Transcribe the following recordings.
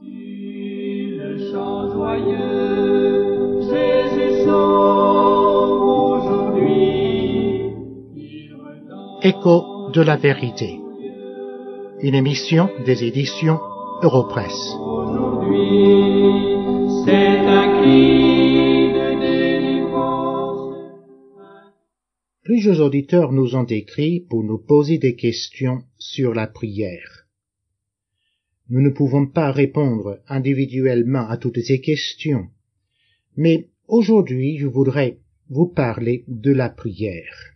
Le chant joyeux, Jésus sauve aujourd'hui. Il redonne Écho de la vérité. Une émission des éditions Europresse. aujourd'hui. C'est un cri de délivrance. Plusieurs auditeurs nous ont écrit pour nous poser des questions sur la prière. Nous ne pouvons pas répondre individuellement à toutes ces questions, mais aujourd'hui je voudrais vous parler de la prière.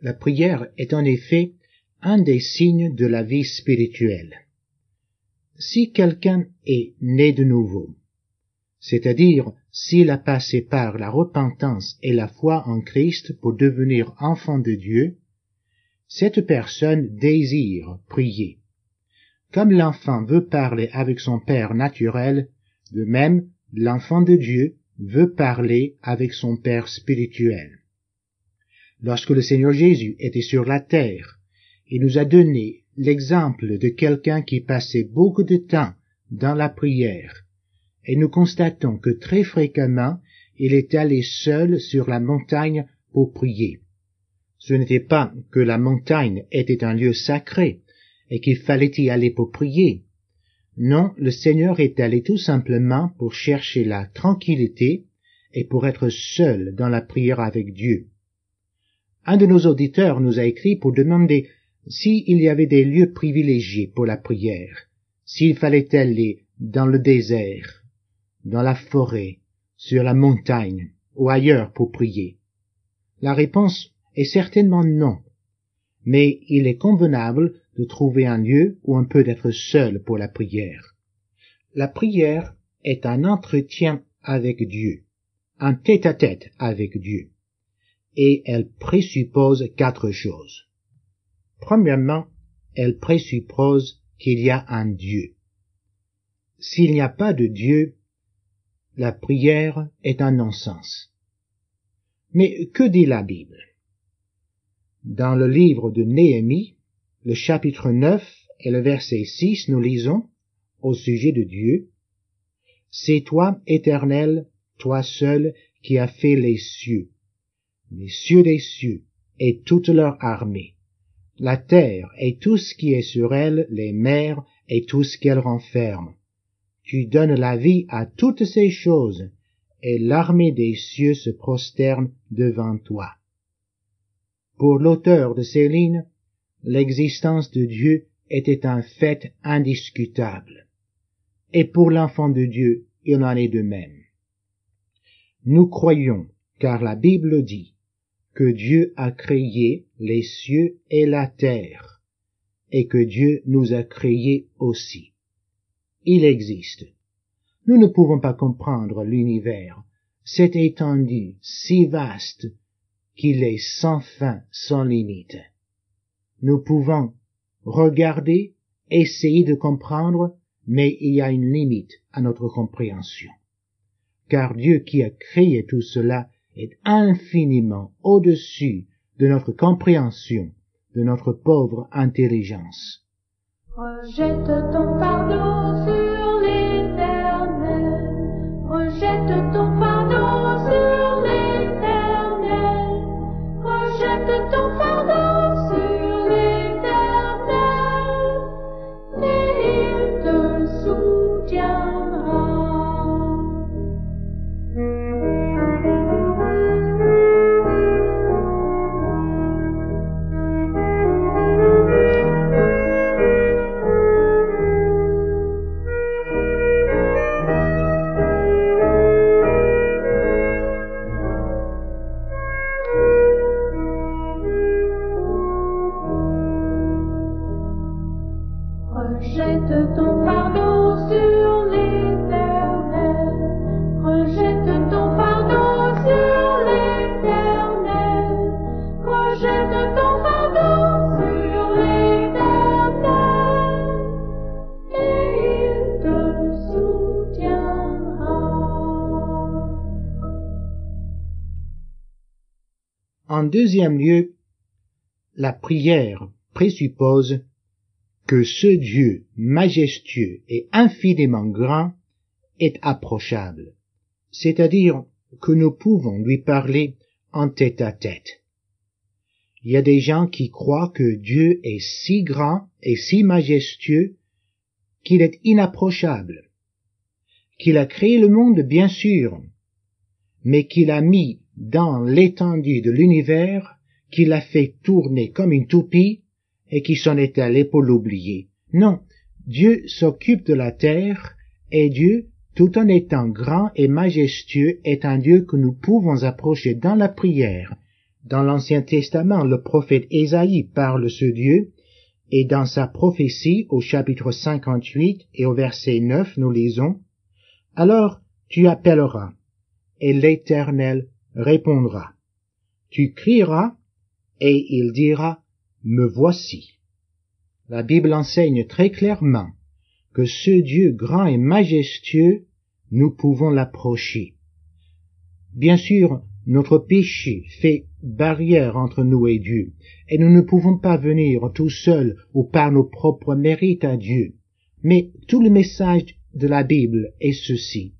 La prière est en effet un des signes de la vie spirituelle. Si quelqu'un est né de nouveau, c'est-à-dire s'il a passé par la repentance et la foi en Christ pour devenir enfant de Dieu, cette personne désire prier. Comme l'enfant veut parler avec son Père naturel, de même l'enfant de Dieu veut parler avec son Père spirituel. Lorsque le Seigneur Jésus était sur la terre, il nous a donné l'exemple de quelqu'un qui passait beaucoup de temps dans la prière, et nous constatons que très fréquemment il est allé seul sur la montagne pour prier. Ce n'était pas que la montagne était un lieu sacré, et qu'il fallait y aller pour prier. Non, le Seigneur est allé tout simplement pour chercher la tranquillité et pour être seul dans la prière avec Dieu. Un de nos auditeurs nous a écrit pour demander s'il y avait des lieux privilégiés pour la prière, s'il fallait aller dans le désert, dans la forêt, sur la montagne ou ailleurs pour prier. La réponse est certainement non, mais il est convenable de trouver un lieu où on peut être seul pour la prière. La prière est un entretien avec Dieu, un tête-à-tête avec Dieu, et elle présuppose quatre choses. Premièrement, elle présuppose qu'il y a un Dieu. S'il n'y a pas de Dieu, la prière est un non-sens. Mais que dit la Bible? Dans le livre de Néhémie, le chapitre 9 et le verset 6, nous lisons au sujet de Dieu, C'est toi, Éternel, toi seul, qui as fait les cieux, les cieux des cieux, et toute leur armée, la terre et tout ce qui est sur elle, les mers et tout ce qu'elle renferme. Tu donnes la vie à toutes ces choses, et l'armée des cieux se prosterne devant toi. Pour l'auteur de ces lignes, l'existence de Dieu était un fait indiscutable. Et pour l'enfant de Dieu, il en est de même. Nous croyons, car la Bible dit, que Dieu a créé les cieux et la terre, et que Dieu nous a créés aussi. Il existe. Nous ne pouvons pas comprendre l'univers, cette étendue si vaste qu'il est sans fin, sans limite. Nous pouvons regarder, essayer de comprendre, mais il y a une limite à notre compréhension. Car Dieu qui a créé tout cela est infiniment au-dessus de notre compréhension, de notre pauvre intelligence. Rejette ton fardeau sur l'éternel. Rejette ton fardeau sur l'éternel. Rejette ton fardeau sur l'éternel. Et il te soutiendra. En deuxième lieu, la prière présuppose que ce Dieu majestueux et infiniment grand est approchable, c'est-à-dire que nous pouvons lui parler en tête à tête. Il y a des gens qui croient que Dieu est si grand et si majestueux qu'il est inapprochable, qu'il a créé le monde bien sûr, mais qu'il a mis dans l'étendue de l'univers, qu'il a fait tourner comme une toupie et qui s'en est allé pour l'oublier. Non, Dieu s'occupe de la terre et Dieu, tout en étant grand et majestueux, est un Dieu que nous pouvons approcher dans la prière. Dans l'Ancien Testament, le prophète Ésaïe parle ce Dieu, et dans sa prophétie au chapitre 58 et au verset 9, nous lisons, Alors tu appelleras, et l'Éternel répondra. Tu crieras, et il dira, Me voici. La Bible enseigne très clairement que ce Dieu grand et majestueux, nous pouvons l'approcher. Bien sûr, notre péché fait barrière entre nous et Dieu, et nous ne pouvons pas venir tout seuls ou par nos propres mérites à Dieu. Mais tout le message de la Bible est ceci,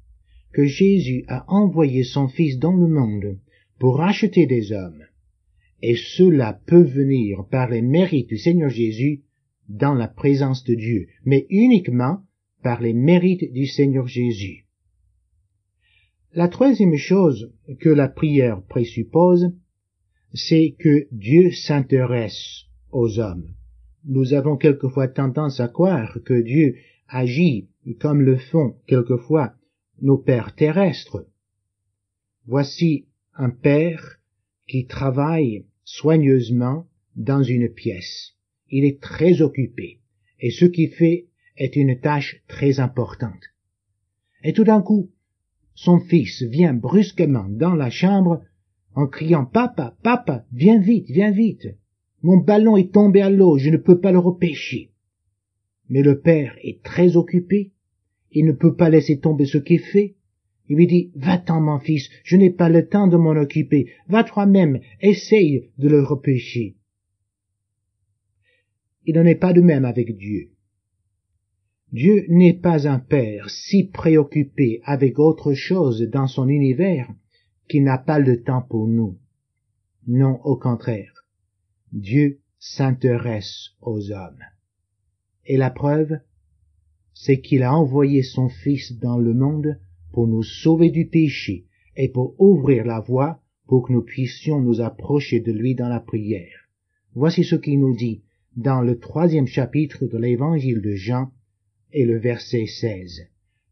que Jésus a envoyé son Fils dans le monde pour racheter des hommes, et cela peut venir par les mérites du Seigneur Jésus dans la présence de Dieu, mais uniquement par les mérites du Seigneur Jésus. La troisième chose que la prière présuppose, c'est que Dieu s'intéresse aux hommes. Nous avons quelquefois tendance à croire que Dieu agit comme le font quelquefois nos pères terrestres. Voici un père qui travaille soigneusement dans une pièce. Il est très occupé, et ce qu'il fait est une tâche très importante. Et tout d'un coup, son fils vient brusquement dans la chambre en criant Papa, papa, viens vite, viens vite. Mon ballon est tombé à l'eau, je ne peux pas le repêcher. Mais le père est très occupé, il ne peut pas laisser tomber ce qui est fait. Il lui dit, va-t'en mon fils, je n'ai pas le temps de m'en occuper, va toi-même, essaye de le repêcher. Il n'en est pas de même avec Dieu. Dieu n'est pas un père si préoccupé avec autre chose dans son univers qu'il n'a pas le temps pour nous. Non, au contraire. Dieu s'intéresse aux hommes. Et la preuve, c'est qu'il a envoyé son Fils dans le monde pour nous sauver du péché et pour ouvrir la voie pour que nous puissions nous approcher de lui dans la prière. Voici ce qu'il nous dit dans le troisième chapitre de l'évangile de Jean et le verset 16.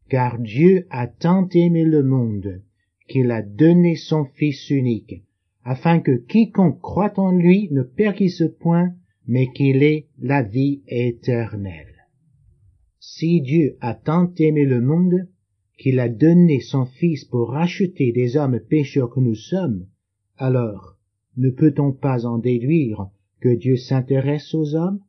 Car Dieu a tant aimé le monde qu'il a donné son Fils unique, afin que quiconque croit en lui ne périsse point, mais qu'il ait la vie éternelle. Si Dieu a tant aimé le monde qu'il a donné son Fils pour racheter des hommes pécheurs que nous sommes, alors ne peut-on pas en déduire que Dieu s'intéresse aux hommes?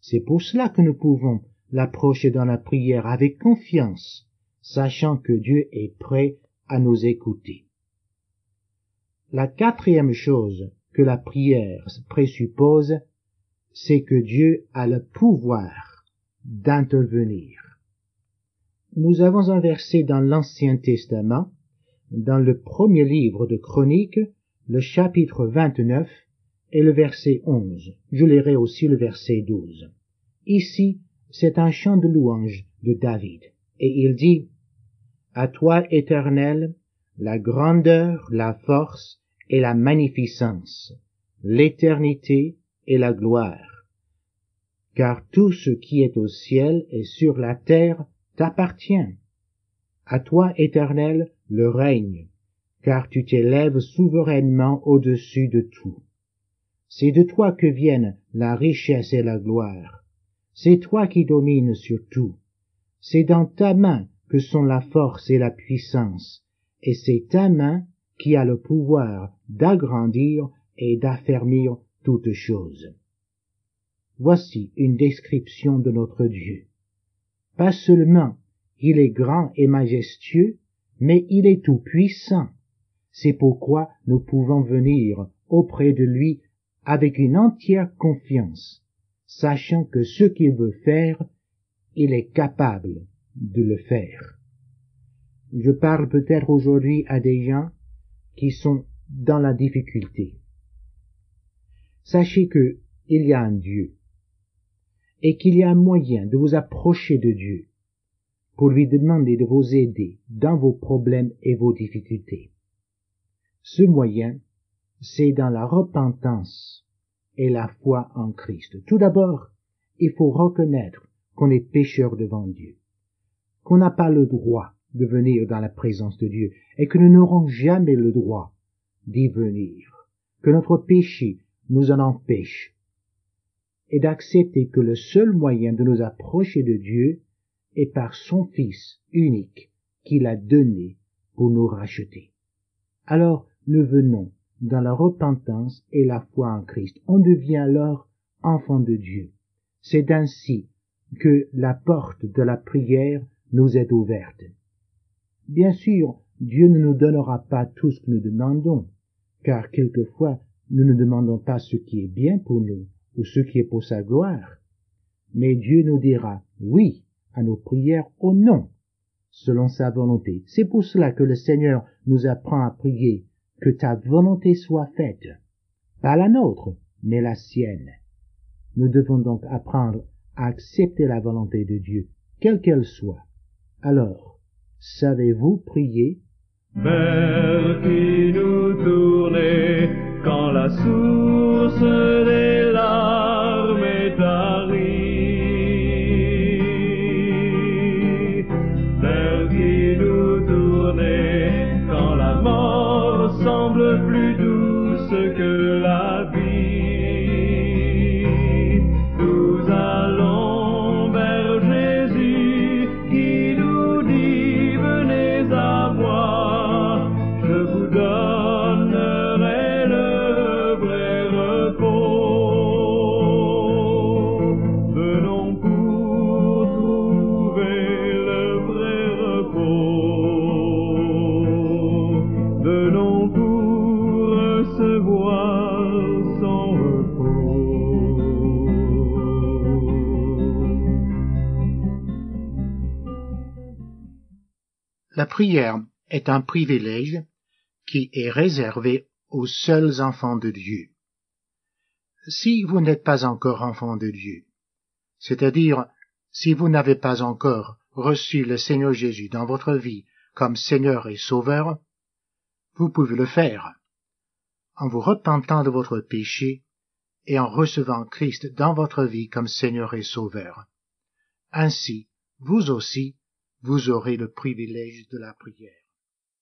C'est pour cela que nous pouvons l'approcher dans la prière avec confiance, sachant que Dieu est prêt à nous écouter. La quatrième chose que la prière présuppose, c'est que Dieu a le pouvoir d'intervenir. Nous avons un verset dans l'Ancien Testament, dans le premier livre de Chroniques, le chapitre 29 et le verset 11. Je lirai aussi le verset 12. Ici, c'est un chant de louange de David. Et il dit, À toi, éternel, la grandeur, la force et la magnificence, l'éternité et la gloire. Car tout ce qui est au ciel et sur la terre t'appartient. À toi, éternel, le règne, car tu t'élèves souverainement au-dessus de tout. C'est de toi que viennent la richesse et la gloire c'est toi qui domines sur tout. C'est dans ta main que sont la force et la puissance, et c'est ta main qui a le pouvoir d'agrandir et d'affermir toutes choses. Voici une description de notre Dieu. Pas seulement il est grand et majestueux, mais il est tout puissant. C'est pourquoi nous pouvons venir auprès de lui avec une entière confiance sachant que ce qu'il veut faire, il est capable de le faire. Je parle peut-être aujourd'hui à des gens qui sont dans la difficulté. Sachez que il y a un Dieu et qu'il y a un moyen de vous approcher de Dieu pour lui demander de vous aider dans vos problèmes et vos difficultés. Ce moyen, c'est dans la repentance et la foi en Christ. Tout d'abord, il faut reconnaître qu'on est pécheur devant Dieu, qu'on n'a pas le droit de venir dans la présence de Dieu et que nous n'aurons jamais le droit d'y venir, que notre péché nous en empêche, et d'accepter que le seul moyen de nous approcher de Dieu est par son Fils unique qu'il a donné pour nous racheter. Alors nous venons dans la repentance et la foi en Christ. On devient alors enfant de Dieu. C'est ainsi que la porte de la prière nous est ouverte. Bien sûr, Dieu ne nous donnera pas tout ce que nous demandons, car quelquefois nous ne demandons pas ce qui est bien pour nous ou ce qui est pour sa gloire. Mais Dieu nous dira oui à nos prières au non, selon sa volonté. C'est pour cela que le Seigneur nous apprend à prier que ta volonté soit faite, pas la nôtre, mais la sienne. Nous devons donc apprendre à accepter la volonté de Dieu, quelle qu'elle soit. Alors, savez-vous prier? Mort semble plus douce La prière est un privilège qui est réservé aux seuls enfants de Dieu. Si vous n'êtes pas encore enfant de Dieu, c'est-à-dire si vous n'avez pas encore reçu le Seigneur Jésus dans votre vie comme Seigneur et Sauveur, vous pouvez le faire en vous repentant de votre péché et en recevant Christ dans votre vie comme Seigneur et Sauveur. Ainsi, vous aussi, vous aurez le privilège de la prière.